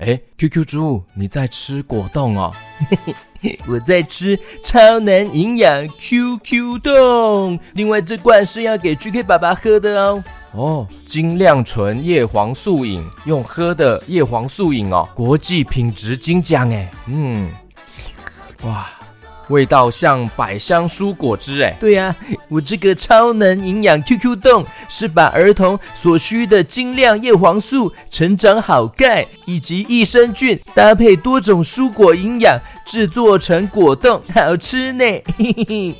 哎，QQ 猪，你在吃果冻哦？我在吃超能营养 QQ 冻，另外这罐是要给 GK 爸爸喝的哦。哦，精亮醇叶黄素饮，用喝的叶黄素饮哦，国际品质金奖哎，嗯，哇。味道像百香蔬果汁哎，对呀、啊，我这个超能营养 QQ 冻是把儿童所需的精量叶黄素、成长好钙以及益生菌搭配多种蔬果营养制作成果冻，好吃呢。嘿嘿嘿，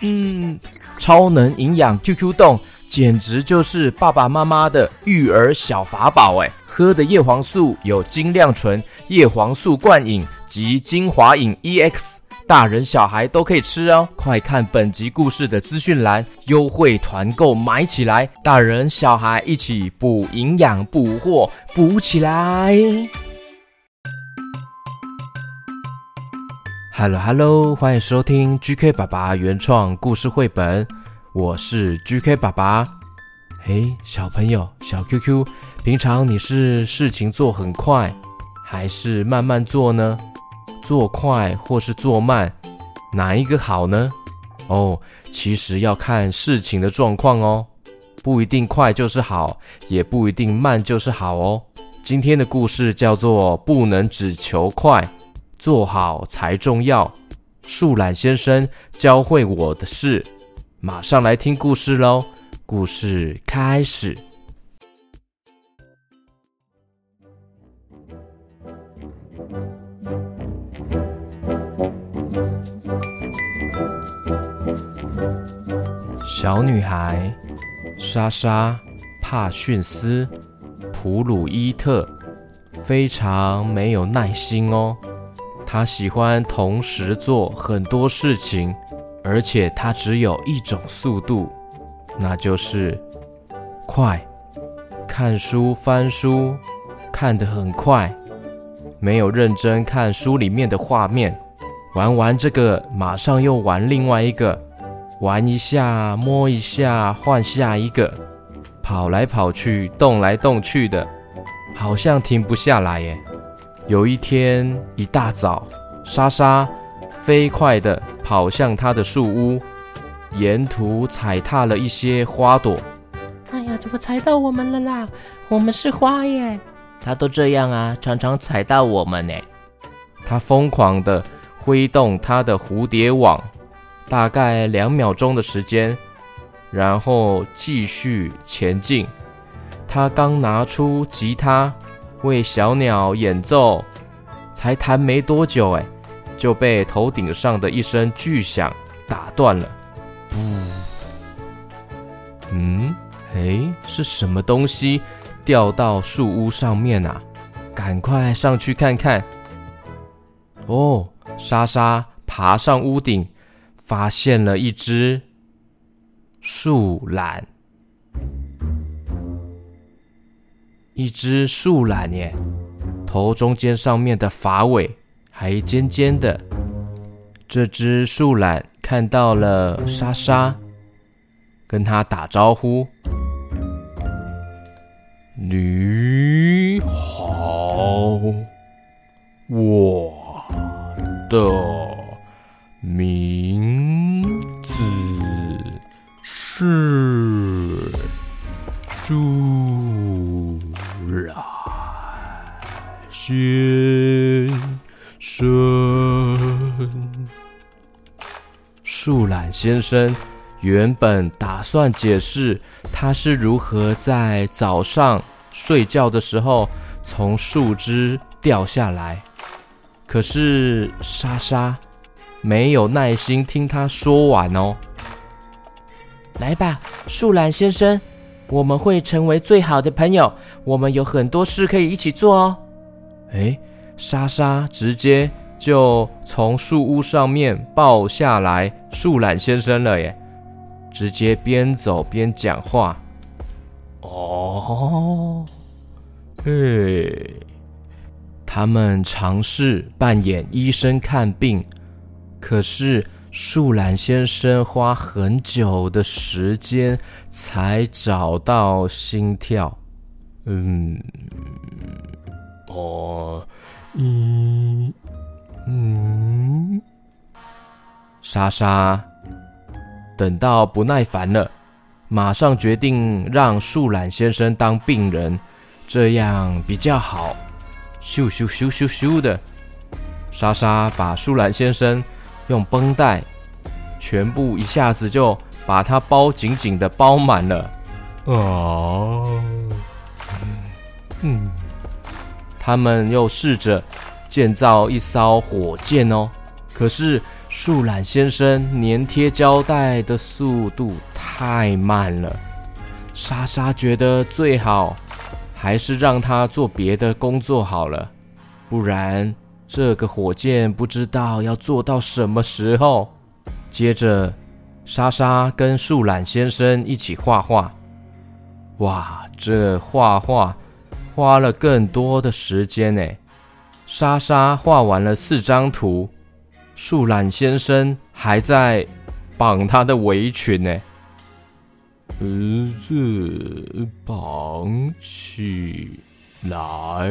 嗯，超能营养 QQ 冻简直就是爸爸妈妈的育儿小法宝哎，喝的叶黄素有精亮醇叶黄素灌饮及精华饮 EX。大人小孩都可以吃哦！快看本集故事的资讯栏，优惠团购买起来，大人小孩一起补营养、补货、补起来！Hello Hello，欢迎收听 GK 爸爸原创故事绘本，我是 GK 爸爸。嘿，小朋友，小 QQ，平常你是事情做很快，还是慢慢做呢？做快或是做慢，哪一个好呢？哦，其实要看事情的状况哦，不一定快就是好，也不一定慢就是好哦。今天的故事叫做“不能只求快，做好才重要”。树懒先生教会我的事，马上来听故事喽！故事开始。小女孩莎莎帕逊斯普鲁伊特非常没有耐心哦，她喜欢同时做很多事情，而且她只有一种速度，那就是快。看书翻书看得很快，没有认真看书里面的画面，玩完这个马上又玩另外一个。玩一下，摸一下，换下一个，跑来跑去，动来动去的，好像停不下来耶。有一天一大早，莎莎飞快地跑向她的树屋，沿途踩踏了一些花朵。哎呀，怎么踩到我们了啦？我们是花耶！他都这样啊，常常踩到我们呢。他疯狂地挥动他的蝴蝶网。大概两秒钟的时间，然后继续前进。他刚拿出吉他为小鸟演奏，才弹没多久，哎，就被头顶上的一声巨响打断了。嗯，哎，是什么东西掉到树屋上面啊？赶快上去看看。哦，莎莎爬上屋顶。发现了一只树懒，一只树懒耶，头中间上面的发尾还尖尖的。这只树懒看到了莎莎，跟他打招呼：“你好，我的。”名字是树懒先生。树懒先生原本打算解释他是如何在早上睡觉的时候从树枝掉下来，可是莎莎。没有耐心听他说完哦。来吧，树懒先生，我们会成为最好的朋友。我们有很多事可以一起做哦。诶，莎莎直接就从树屋上面抱下来树懒先生了耶，直接边走边讲话。哦，嘿，他们尝试扮演医生看病。可是树懒先生花很久的时间才找到心跳。嗯。哦。嗯。嗯莎莎等到不耐烦了马上决定让树懒先生当病人这样比较好。咻咻咻咻咻的。莎莎把树懒先生用绷带全部一下子就把它包紧紧的包满了。哦，嗯，他们又试着建造一艘火箭哦，可是树懒先生粘贴胶带的速度太慢了，莎莎觉得最好。还是让他做别的工作好了，不然这个火箭不知道要做到什么时候。接着，莎莎跟树懒先生一起画画。哇，这画画花了更多的时间呢。莎莎画完了四张图，树懒先生还在绑他的围裙呢。儿子，绑起来！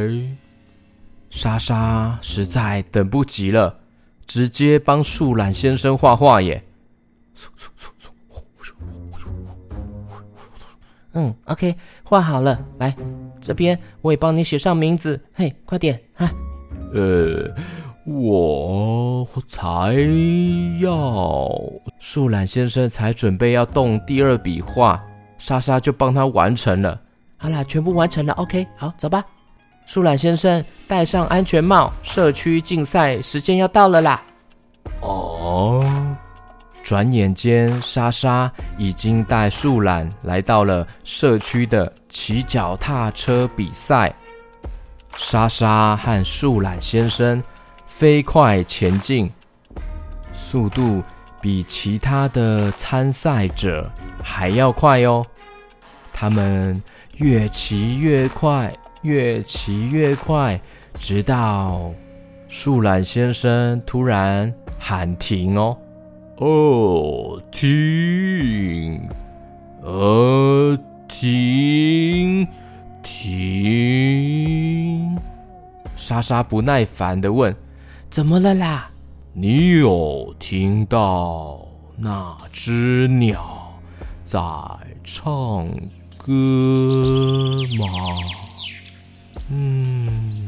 莎莎实在等不及了，直接帮树懒先生画画耶。嗯，OK，画好了，来这边我也帮你写上名字。嘿，快点哈！呃，我才要。树懒先生才准备要动第二笔画，莎莎就帮他完成了。好啦，全部完成了。OK，好，走吧。树懒先生戴上安全帽，社区竞赛时间要到了啦。哦，转眼间，莎莎已经带树懒来到了社区的骑脚踏车比赛。莎莎和树懒先生飞快前进，速度。比其他的参赛者还要快哦！他们越骑越快，越骑越快，直到树懒先生突然喊停哦！哦，停！呃，停！停！莎莎不耐烦地问：“怎么了啦？”你有听到那只鸟在唱歌吗？嗯，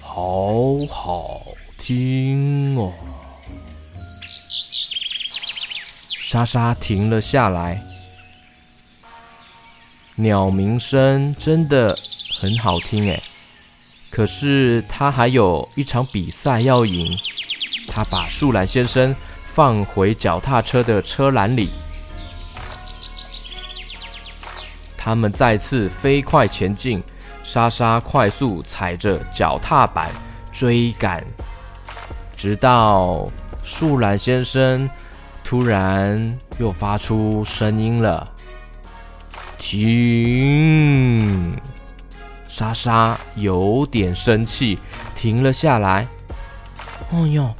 好好听哦。莎莎停了下来，鸟鸣声真的很好听哎。可是他还有一场比赛要赢。他把树懒先生放回脚踏车的车篮里，他们再次飞快前进。莎莎快速踩着脚踏板追赶，直到树懒先生突然又发出声音了：“停！”莎莎有点生气，停了下来。哦哟。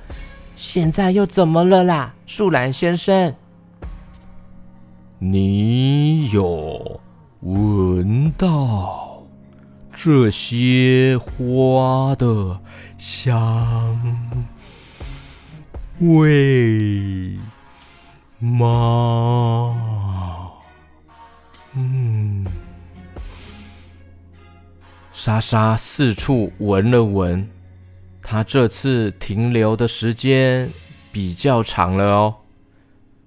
现在又怎么了啦，树懒先生？你有闻到这些花的香味吗？嗯，莎莎四处闻了闻。她这次停留的时间比较长了哦，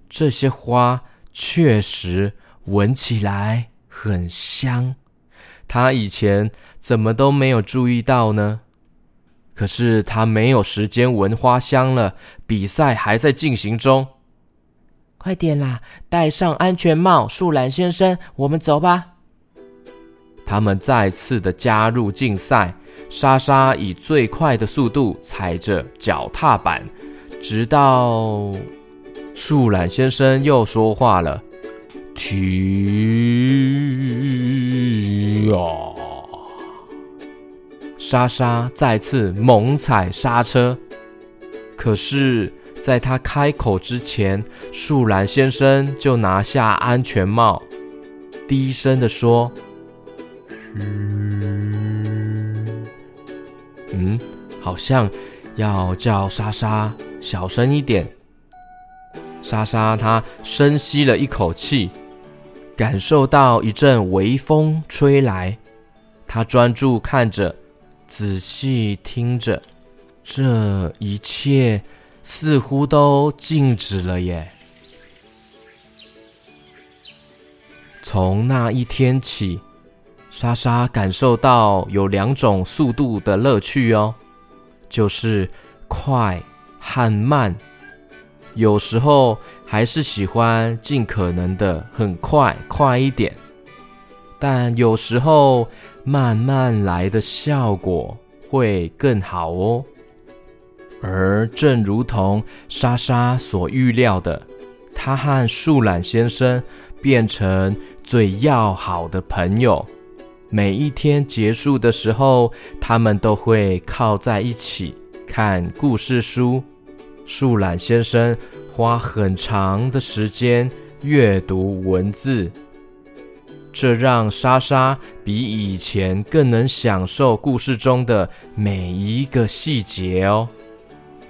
这些花确实闻起来很香，他以前怎么都没有注意到呢？可是他没有时间闻花香了，比赛还在进行中。快点啦，戴上安全帽，树懒先生，我们走吧。他们再次的加入竞赛，莎莎以最快的速度踩着脚踏板，直到树懒先生又说话了：“停呀！”莎莎再次猛踩刹车，可是，在他开口之前，树懒先生就拿下安全帽，低声的说。嗯，嗯，好像要叫莎莎小声一点。莎莎她深吸了一口气，感受到一阵微风吹来，她专注看着，仔细听着，这一切似乎都静止了耶。从那一天起，莎莎感受到有两种速度的乐趣哦，就是快和慢。有时候还是喜欢尽可能的很快，快一点。但有时候慢慢来的效果会更好哦。而正如同莎莎所预料的，她和树懒先生变成最要好的朋友。每一天结束的时候，他们都会靠在一起看故事书。树懒先生花很长的时间阅读文字，这让莎莎比以前更能享受故事中的每一个细节哦，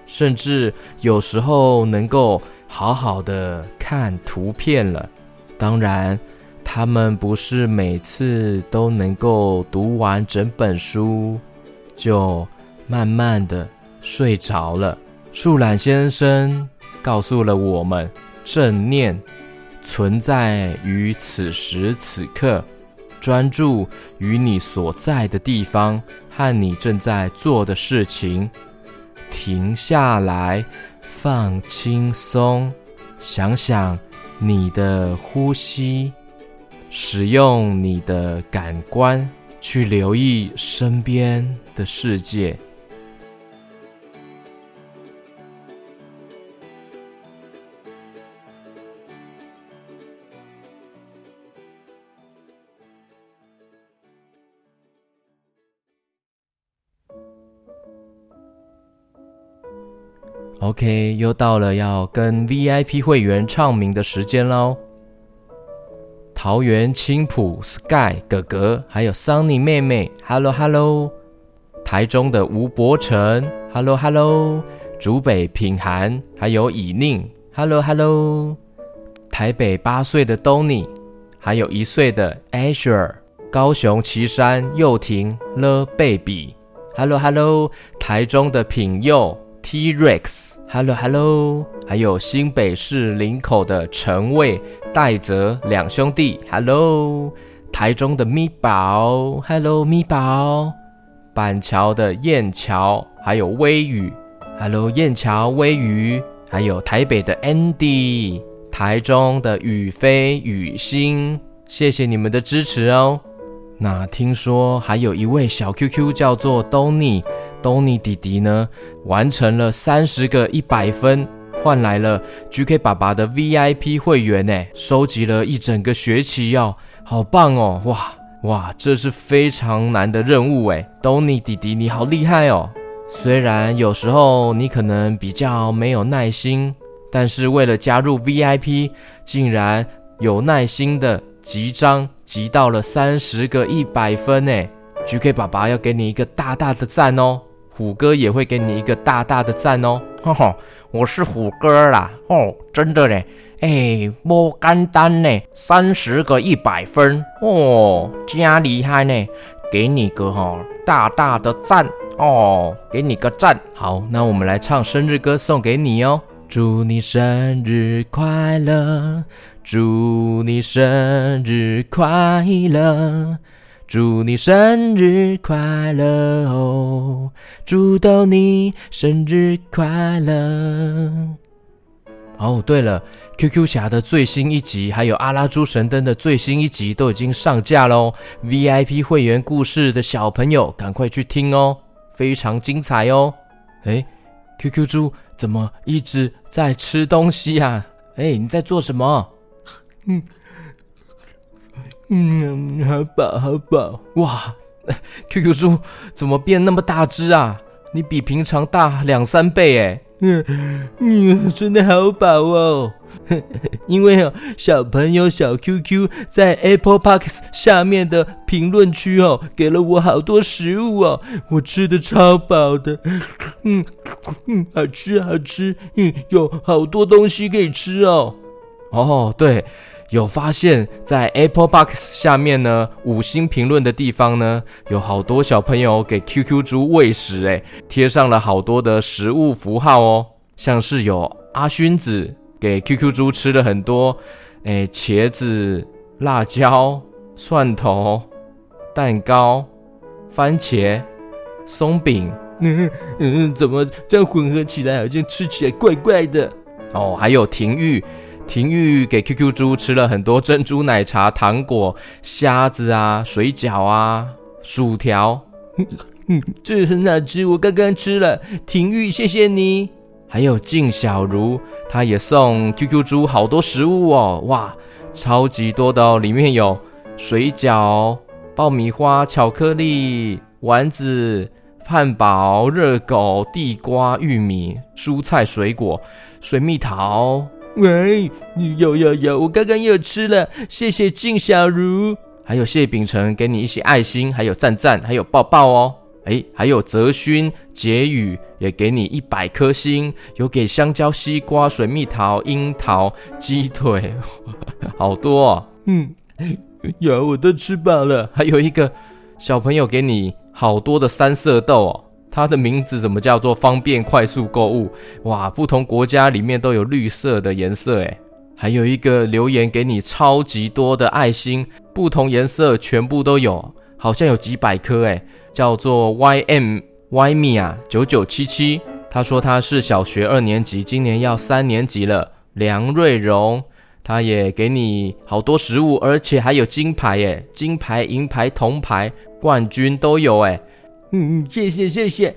甚至有时候能够好好的看图片了。当然，他们不是每次都能够读完整本书，就慢慢的睡着了。树懒先生告诉了我们，正念存在于此时此刻，专注于你所在的地方和你正在做的事情，停下来，放轻松，想想你的呼吸，使用你的感官去留意身边的世界。OK，又到了要跟 VIP 会员唱名的时间喽。桃园青浦 Sky 哥哥，还有 Sunny 妹妹，Hello Hello。台中的吴伯承，Hello Hello。竹北品涵，还有以宁，Hello Hello。台北八岁的 Donny，还有一岁的 Asher。高雄旗山幼婷了 Baby，Hello Hello。台中的品佑。T-Rex，Hello Hello，还有新北市林口的陈蔚、戴泽两兄弟，Hello，台中的咪宝，Hello 咪宝，板桥的燕桥，还有微雨，Hello 燕桥微雨，还有台北的 Andy，台中的雨飞雨欣，谢谢你们的支持哦。那听说还有一位小 QQ 叫做 Donny。东尼弟弟呢，完成了三十个一百分，换来了 GK 爸爸的 VIP 会员呢，收集了一整个学期哦，好棒哦！哇哇，这是非常难的任务哎，东尼弟弟你好厉害哦！虽然有时候你可能比较没有耐心，但是为了加入 VIP，竟然有耐心的集章集到了三十个一百分哎，GK 爸爸要给你一个大大的赞哦！虎哥也会给你一个大大的赞哦，哈哈，我是虎哥啦，哦，真的嘞，哎，不简单呢，三十个一百分。哦，加厉害呢，给你个哈大大的赞。哦，给你个赞。好，那我们来唱生日歌送给你哦，祝你生日快乐，祝你生日快乐。祝你生日快乐哦！祝到你生日快乐。哦，对了，QQ 侠的最新一集，还有阿拉猪神灯的最新一集都已经上架喽。VIP 会员故事的小朋友，赶快去听哦，非常精彩哦。诶，QQ 猪怎么一直在吃东西呀？诶，你在做什么？嗯。嗯，好饱好饱哇！QQ 猪怎么变那么大只啊？你比平常大两三倍哎！嗯嗯，真的好饱哦。因为哦，小朋友小 QQ 在 Apple Podcast 下面的评论区哦，给了我好多食物哦，我吃的超饱的。嗯嗯，好吃好吃，嗯，有好多东西可以吃哦。哦，对，有发现，在 Apple Box 下面呢，五星评论的地方呢，有好多小朋友给 QQ 猪喂食，诶，贴上了好多的食物符号哦，像是有阿勋子给 QQ 猪吃了很多，诶，茄子、辣椒、蒜头、蛋糕、番茄、松饼，嗯 嗯，怎么这样混合起来，好像吃起来怪怪的？哦，还有廷玉。廷玉给 QQ 猪吃了很多珍珠奶茶、糖果、虾子啊、水饺啊、薯条。嗯嗯，这很好吃，我刚刚吃了。廷玉，谢谢你。还有静小茹，她也送 QQ 猪好多食物哦，哇，超级多的哦，里面有水饺、爆米花、巧克力、丸子、汉堡、热狗、地瓜、玉米、蔬菜、水果、水蜜桃。喂，有有有，我刚刚又吃了，谢谢静小茹，还有谢秉承给你一些爱心，还有赞赞，还有抱抱哦。哎，还有泽勋、杰宇也给你一百颗星，有给香蕉、西瓜、水蜜桃、樱桃、鸡腿，好多哦。嗯，有，我都吃饱了。还有一个小朋友给你好多的三色豆哦。它的名字怎么叫做方便快速购物？哇，不同国家里面都有绿色的颜色诶，还有一个留言给你超级多的爱心，不同颜色全部都有，好像有几百颗诶，叫做 Y M Y Mia 九九七七。他说他是小学二年级，今年要三年级了。梁瑞荣，他也给你好多食物，而且还有金牌诶，金牌、银牌、铜牌、冠军都有诶。嗯，谢谢谢谢，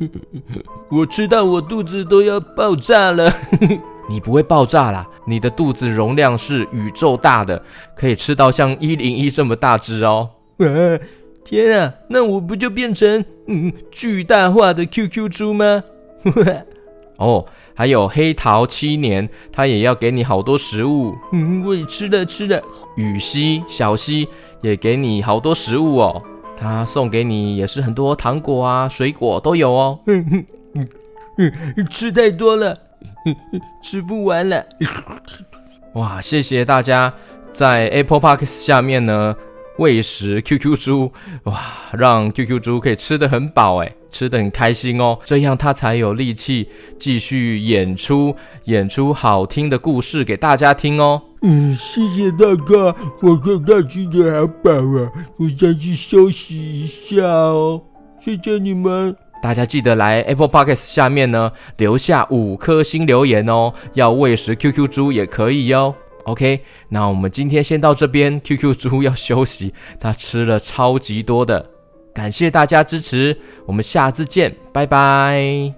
我吃到我肚子都要爆炸了。你不会爆炸啦，你的肚子容量是宇宙大的，可以吃到像一零一这么大只哦。啊，天啊，那我不就变成嗯巨大化的 QQ 猪吗？哦，还有黑桃七年，他也要给你好多食物。嗯，我也吃了吃了。雨熙小溪也给你好多食物哦。他送给你也是很多糖果啊，水果都有哦。嗯嗯嗯，吃太多了，吃不完了。哇，谢谢大家在 Apple Podcast 下面呢喂食 QQ 猪，哇，让 QQ 猪可以吃得很饱，哎，吃得很开心哦，这样他才有力气继续演出，演出好听的故事给大家听哦。嗯，谢谢大哥，我刚刚吃的好饱啊，我先去休息一下哦。谢谢你们，大家记得来 Apple Podcast 下面呢留下五颗星留言哦，要喂食 QQ 猪也可以哟。OK，那我们今天先到这边，QQ 猪要休息，它吃了超级多的，感谢大家支持，我们下次见，拜拜。